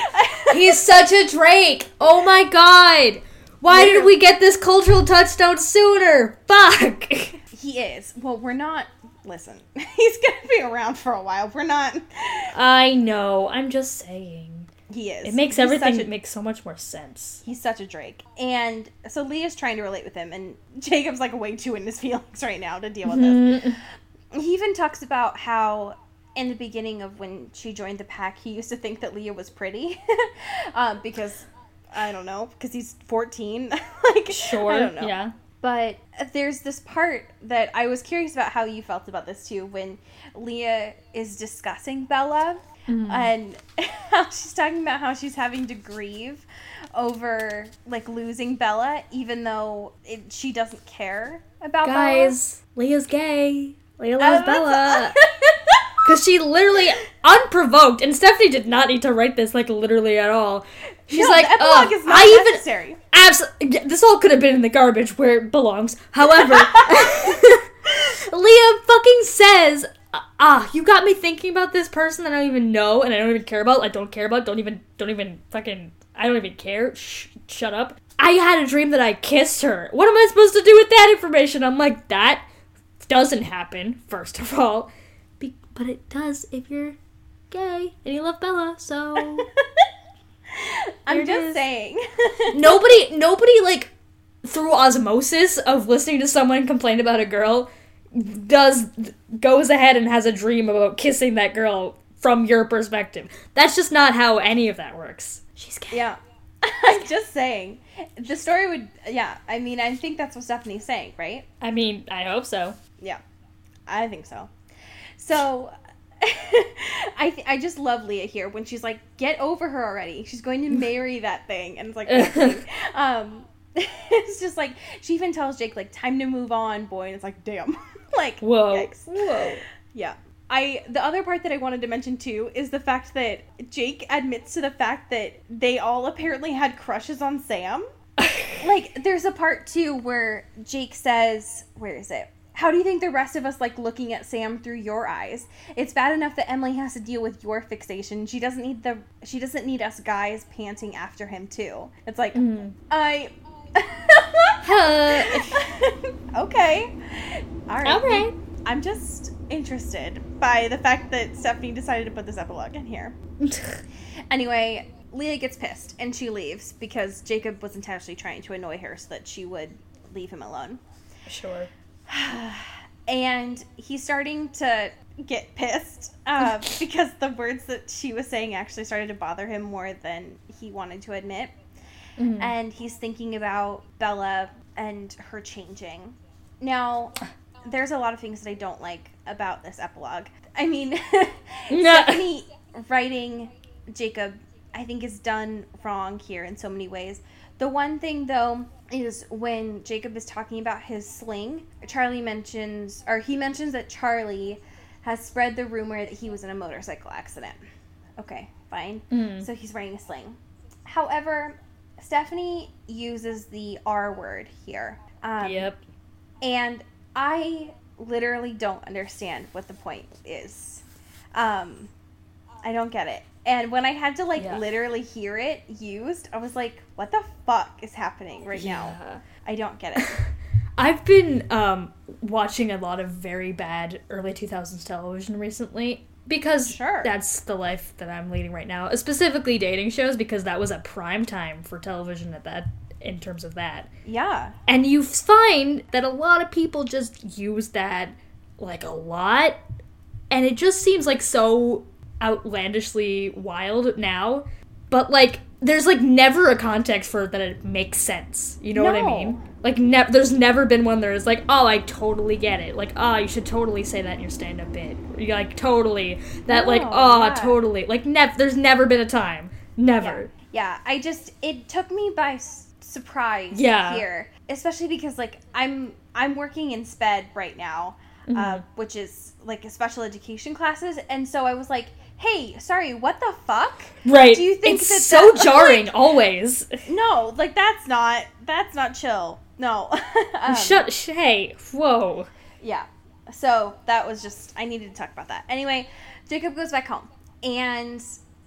He's such a Drake. Oh my god. Why did we get this cultural touchstone sooner? Fuck. He is. Well, we're not. Listen, he's gonna be around for a while. We're not. I know. I'm just saying. He is. It makes He's everything a, make so much more sense. he's such a Drake, and so Leah's trying to relate with him, and Jacob's like way too in his feelings right now to deal with this. He even talks about how. In the beginning of when she joined the pack, he used to think that Leah was pretty, um, because I don't know, because he's fourteen. like Sure. I don't know. Yeah. But there's this part that I was curious about how you felt about this too when Leah is discussing Bella and how she's talking about how she's having to grieve over like losing Bella even though it, she doesn't care about Guys, Leah's gay. Leah loves Uh, Bella. Because she literally, unprovoked, and Stephanie did not need to write this like literally at all. She's No, like, the epilogue "Ugh, is not I even necessary. Absolutely. This all could have been in the garbage where it belongs. However, Leah fucking says, "Ah, you got me thinking about this person that I don't even know and I don't even care about. I don't care about. Don't even. Don't even fucking. I don't even care. Shh, shut up. I had a dream that I kissed her. What am I supposed to do with that information? I'm like, that doesn't happen. First of all, Be- but it does if you're gay and you love Bella. So." I'm it just saying. nobody nobody like through osmosis of listening to someone complain about a girl does goes ahead and has a dream about kissing that girl from your perspective that's just not how any of that works she's gay yeah. I'm just saying. The story would yeah, I mean I think that's what Stephanie's saying, right? i mean i hope so Yeah, I think so. So, I th- I just love Leah here when she's like, "Get over her already. She's going to marry that thing," and it's like, um, it's just like she even tells Jake like, "Time to move on, boy," and it's like, damn, like, whoa yikes. whoa Yeah. I the other part that I wanted to mention too is the fact that Jake admits to the fact that they all apparently had crushes on Sam. like there's a part too where Jake says, where is it? How do you think the rest of us like looking at Sam through your eyes? It's bad enough that Emily has to deal with your fixation. She doesn't need the she doesn't need us guys panting after him too. It's like mm-hmm. I okay. All right. right I'm just interested by the fact that Stephanie decided to put this epilogue in here. anyway, Leah gets pissed and she leaves because Jacob was intentionally trying to annoy her so that she would leave him alone. Sure. and he's starting to get pissed uh, because the words that she was saying actually started to bother him more than he wanted to admit. Mm-hmm. And he's thinking about Bella and her changing. Now, there's a lot of things that I don't like about this epilogue. I mean, Stephanie writing Jacob, I think, is done wrong here in so many ways. The one thing, though, is when Jacob is talking about his sling, Charlie mentions, or he mentions that Charlie has spread the rumor that he was in a motorcycle accident. Okay, fine. Mm. So he's wearing a sling. However, Stephanie uses the R word here. Um, Yep. and I literally don't understand what the point is. Um, I don't get it. And when I had to like Yeah. literally hear it used, I was like, "What the fuck is happening right now?" I don't get it. I've been um, watching a lot of very bad early 2000s television recently because Sure. that's the life that I'm leading right now. Specifically dating shows because that was a prime time for television at that in terms of that. yeah, And you find that a lot of people just use that like a lot and it just seems like so outlandishly wild now. But like there's like never a context for it that it makes sense. You know what I mean? Like ne- there's never been one there is like, "Oh, I totally get it." Like, "Oh, you should totally say that in your stand-up bit." You're like totally that like, No, "Oh, yeah. totally." Like never there's never been a time. Never. yeah. I just it took me by s- surprise Yeah. here, especially because like I'm I'm working in SPED right now, uh, Mm-hmm. which is like a special education classes, and so I was like, "Hey, sorry, what the fuck?" Right. Do you think it's so that- jarring always? No, like that's not that's not chill. No. um, Shut. Hey. Whoa. Yeah. So that was just I needed to talk about that. Anyway, Jacob goes back home and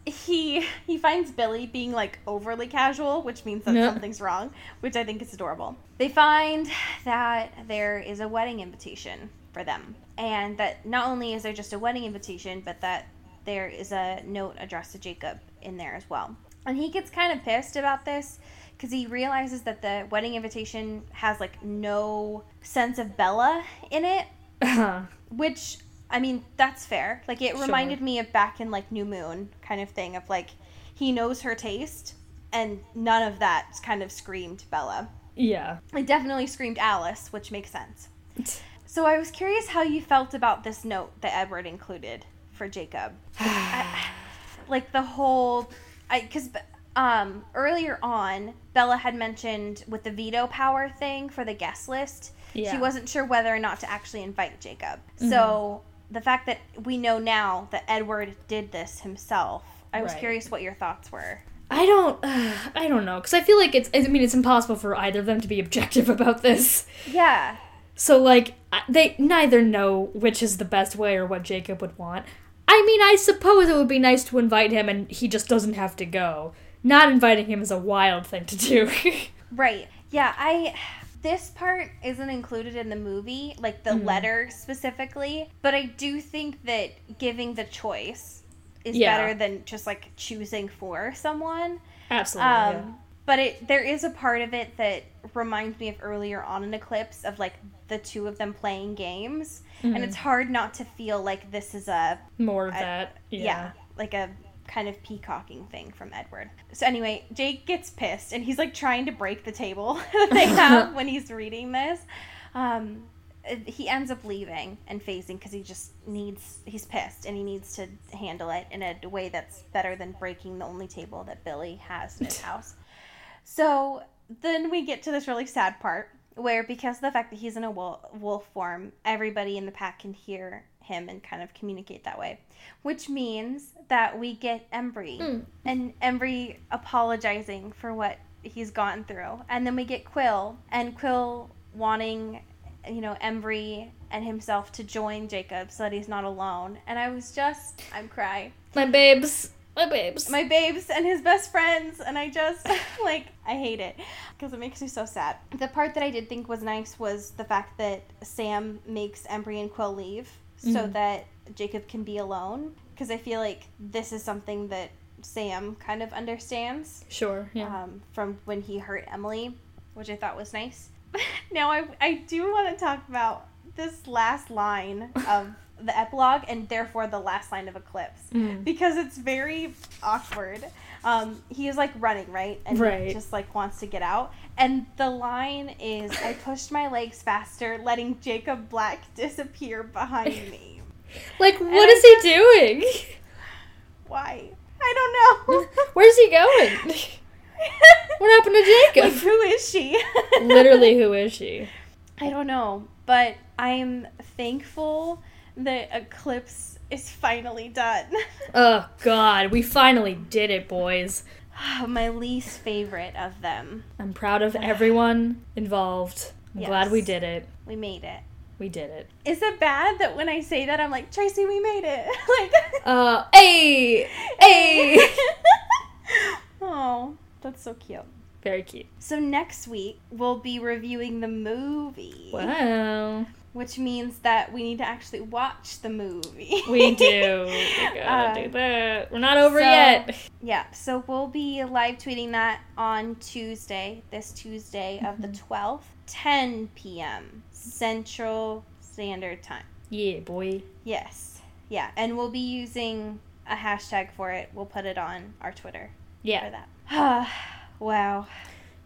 he he finds Billy being like overly casual, which means that Yeah. something's wrong, which I think is adorable. They find that there is a wedding invitation for them. And that not only is there just a wedding invitation, but that there is a note addressed to Jacob in there as well. And he gets kind of pissed about this because he realizes that the wedding invitation has like no sense of Bella in it, which I mean that's fair. Like it Sure. reminded me of back in like New Moon kind of thing of like he knows her taste, and none of that kind of screamed Bella. yeah. It definitely screamed Alice, which makes sense. So I was curious how you felt about this note that Edward included for Jacob. I- like the whole, I because um earlier on Bella had mentioned with the veto power thing for the guest list, yeah. she wasn't sure whether or not to actually invite Jacob. So the fact that we know now that Edward did this himself, I was Right. curious what your thoughts were. I don't. I don't know because I feel like it's. I mean, it's impossible for either of them to be objective about this. Yeah. So like, they neither know which is the best way or what Jacob would want. I mean, I suppose it would be nice to invite him, and he just doesn't have to go. Not inviting him is a wild thing to do. Right. Yeah, I this part isn't included in the movie, like the Mm-hmm. letter specifically, but I do think that giving the choice is Yeah. better than just like choosing for someone. Absolutely. Um yeah. But it there is a part of it that reminds me of earlier on in Eclipse of like the two of them playing games. Mm-hmm. And it's hard not to feel like this is a More of I- that. yeah. Yeah. like a kind of peacocking thing from Edward. So anyway, Jake gets pissed and he's like trying to break the table that they have when he's reading this. Um, he ends up leaving and phasing because he just needs he's pissed and he needs to handle it in a way that's better than breaking the only table that Billy has in his house. So then we get to this really sad part where because of the fact that he's in a wolf, form, everybody in the pack can hear him and kind of communicate that way. Which means that we get Embry hmm. and Embry apologizing for what he's gone through. And then we get Quill and Quill wanting you know Embry and himself to join Jacob so that he's not alone. And I was just I'm crying My babes. My babes. my babes and his best friends and i just like i hate it because it makes me so sad the part that i did think was nice was the fact that sam makes embry and quill leave so that Jacob can be alone. Because I feel like this is something that Sam kind of understands Sure. Yeah. um, from when he hurt Emily, which I thought was nice. now, I, I do want to talk about this last line of the epilogue and therefore the last line of Eclipse Mm. because it's very awkward. Um, he is like running, right? And Right. he just like wants to get out. And the line is I pushed my legs faster, letting Jacob Black disappear behind me. Like, what I is he doing? Why? I don't know. Where's he going? What happened to like, Jacob? who is she? Literally, who is she? I don't know, but I'm thankful that Eclipse is finally done. Oh God, we finally did it, boys. My least favorite of them. I'm proud of everyone involved. I'm glad we did it. We made it. We did it. Is it bad that when I say that I'm like Tracy, we made it? like, Uh, hey, hey. oh, that's so cute. Very cute. So next week we'll be reviewing the movie, Wow. Which means that we need to actually watch the movie. We do. We gotta Uh, do that. We're not over so- yet. Yeah, so we'll be live tweeting that on Tuesday, this Tuesday of the 12th, 10 p.m. Central Standard Time. Yeah, boy. Yes. Yeah, and we'll be using a hashtag for it. We'll put it on our Twitter Yeah. for that. wow.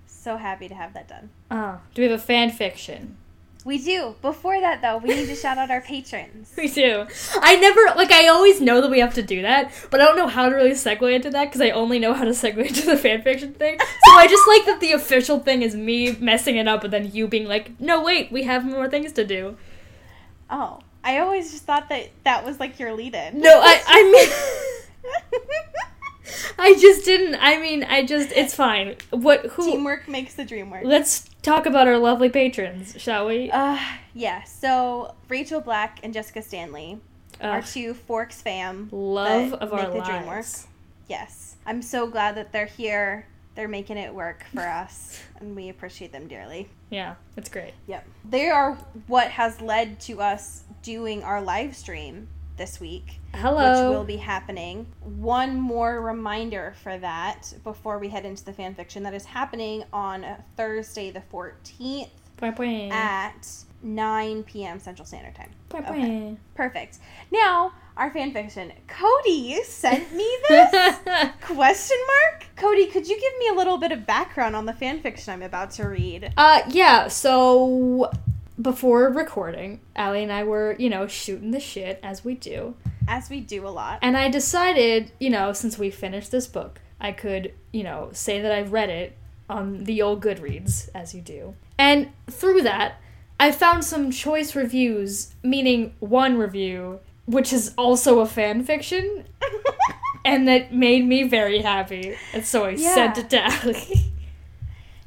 So happy to have that done. Uh, do we have a fan fiction? We do. Before that, though, we need to shout out our patrons. We do. I never like. I always know that we have to do that, but I don't know how to really segue into that because I only know how to segue into the fanfiction thing. So I just like that the official thing is me messing it up, and then you being like, "No, wait, we have more things to do." Oh, I always just thought that that was like your lead in. No, I. I mean, I just didn't. I mean, I just. It's fine. What? Who? Teamwork makes the dream work. Let's talk about our lovely patrons, shall we? Uh, yeah. So Rachel Black and Jessica Stanley are Ugh, two Forks fam. love of our the dream lives. Yes, I'm so glad that they're here. They're making it work for us, and we appreciate them dearly. Yeah, it's great. Yep. They are what has led to us doing our live stream this week, Hello. which will be happening. One more reminder for that before we head into the fan fiction that is happening on Thursday the 14th Point, point. at 9 p.m. Central Standard Time. Okay. Perfect. Now, our fan fiction. Cody sent me this question mark. Cody, could you give me a little bit of background on the fan fiction I'm about to read? Uh, yeah, so before recording, Allie and I were, you know, shooting the shit as we do. As we do a lot. And I decided, you know, since we finished this book, I could, you know, say that I've read it on the old Goodreads, as you do. And through that, I found some choice reviews, meaning one review, which is also a fan fiction, and that made me very happy. And so I sent it to Allie.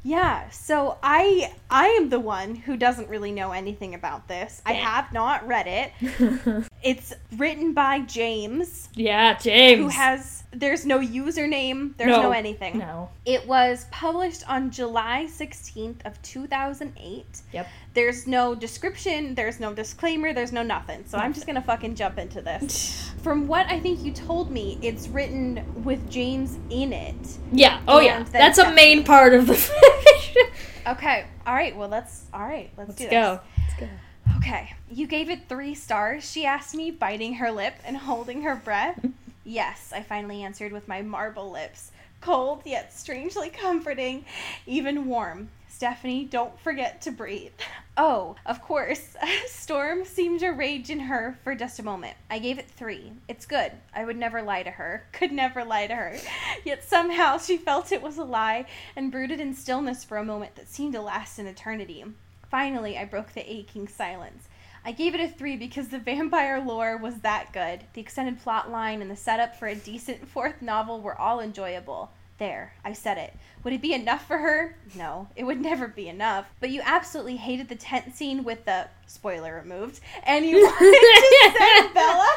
Yeah, so I I am the one who doesn't really know anything about this. I have not read it. It's written by James, yeah, James. who has there's no username, there's no, No. anything. No. It was published on July 16th of 2008. Yep. There's no description, there's no disclaimer, there's no nothing. So I'm just to fucking jump into this. From what I think you told me, it's written with James in it. Yeah. Oh yeah. That's a main part of the fiction. Okay. All right. Well, let's all right. Let's, Let's do go. this. Let's go. Okay. You gave it 3 stars. She asked me biting her lip and holding her breath. yes, I finally answered with my marble lips. Cold yet strangely comforting, even warm. Stephanie, don't forget to breathe. Oh, of course. A storm seemed to rage in her for just a moment. I gave it three. It's good. I would never lie to her. Could never lie to her. Yet somehow she felt it was a lie and brooded in stillness for a moment that seemed to last an eternity. Finally, I broke the aching silence. I gave it a three because the vampire lore was that good. The extended plot line and the setup for a decent fourth novel were all enjoyable. There, I said it. Would it be enough for her? No, it would never be enough. But you absolutely hated the tent scene with the spoiler removed, and you wanted to send Bella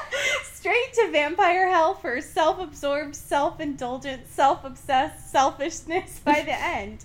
straight to vampire hell for self absorbed, self indulgent, self obsessed selfishness by the end.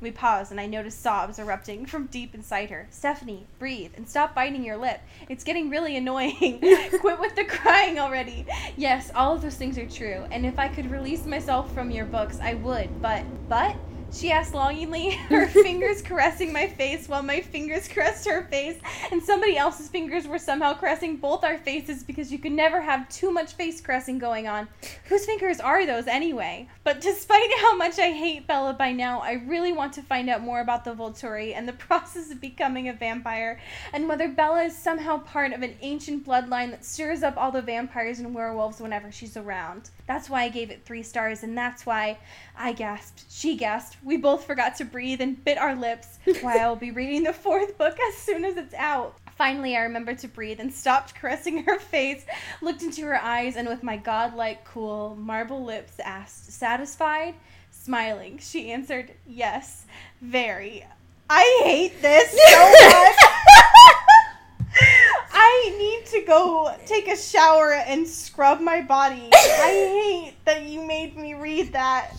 We paused, and I noticed sobs erupting from deep inside her. Stephanie, breathe and stop biting your lip. It's getting really annoying. Quit with the crying already. Yes, all of those things are true, and if I could release myself from your books, I would. But, but, she asked longingly, her fingers caressing my face while my fingers caressed her face, and somebody else's fingers were somehow caressing both our faces because you could never have too much face caressing going on. Whose fingers are those anyway? But despite how much I hate Bella by now, I really want to find out more about the Volturi and the process of becoming a vampire, and whether Bella is somehow part of an ancient bloodline that stirs up all the vampires and werewolves whenever she's around. That's why I gave it three stars, and that's why I gasped, she gasped, we both forgot to breathe and bit our lips. Why I'll be reading the fourth book as soon as it's out. Finally, I remembered to breathe and stopped caressing her face, looked into her eyes, and with my godlike, cool, marble lips asked, Satisfied? Smiling, she answered, Yes, very. I hate this so much. I need to go take a shower and scrub my body. I hate that you made me read that.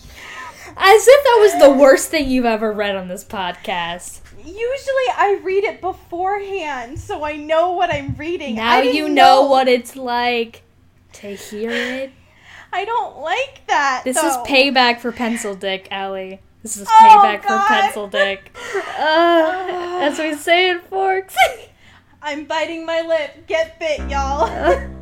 As if that was the worst thing you've ever read on this podcast. Usually I read it beforehand so I know what I'm reading. Now you know what it's like to hear it. I don't like that. This is payback for Pencil Dick, Allie. This is Oh, payback God. for Pencil Dick. Uh, as we say in Forks. I'm biting my lip. Get bit, y'all.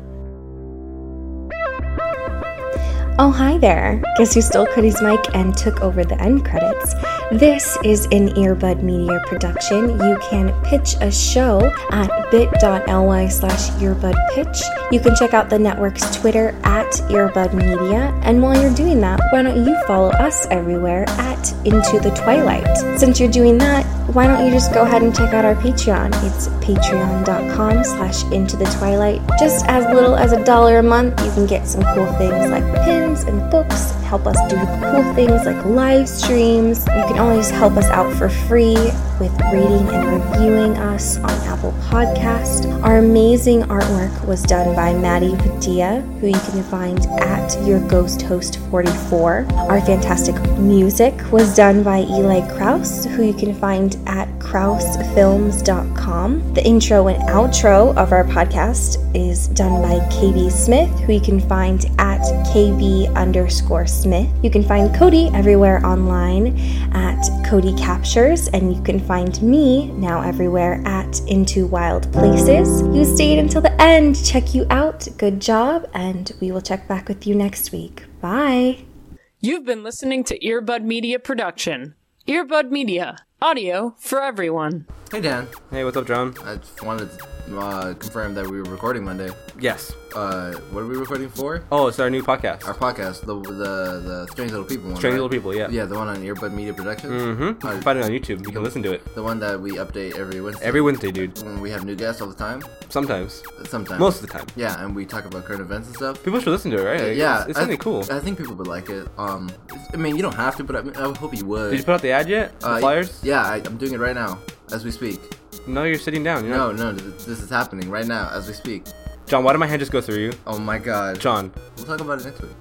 Oh, hi there. Guess who stole Cody's mic and took over the end credits? This is an Earbud Media production. You can pitch a show at bit.ly slash earbudpitch. You can check out the network's Twitter at Earbud Media. And while you're doing that, why don't you follow us everywhere at Into the Twilight? Since you're doing that, why don't you just go ahead and check out our Patreon? It's patreon.com slash into the twilight. Just as little as a dollar a month, you can get some cool things like pins and books, help us do cool things like live streams. You can always help us out for free with rating and reviewing us on Apple Podcast. Our amazing artwork was done by Maddie Padilla, who you can find at Your Ghost Host 44. Our fantastic music was done by Eli Kraus, who you can find at krausfilms.com. The intro and outro of our podcast is done by KB Smith, who you can find at KB underscore Smith. You can find Cody everywhere online at Cody Captures, and you can find me now everywhere at Into Wild Places. You stayed until the end. Check you out. Good job, and we will check back with you next week. Bye. You've been listening to Earbud Media Production. Earbud Media, audio for everyone. Hey Dan, Hey, what's up, John? I just wanted to uh, confirm that we were recording Monday. Yes. Uh, what are we recording for? Oh, it's our new podcast. Our podcast, the the the Strange Little People one. Strange right? Little People, yeah. Yeah, the one on Earbud Media Productions. Mm-hmm. Uh, find it on YouTube. You can listen to it the one that we update every Wednesday. every Wednesday, dude. when we have new guests all the time. Sometimes. Sometimes. Most of the time. Yeah, and we talk about current events and stuff. People should listen to it, right? Like, yeah, It's, it's I something th- cool. I think people would like it. Um, I mean, you don't have to, but I, mean, I hope you would. Did you put out the ad yet? The Uh, flyers? Yeah, I, I'm doing it right now as we speak. No, you're sitting down. You're No, not. no, th- this is happening right now as we speak. John, why did my hand just go through you? Oh my god. John. We'll talk about it next week.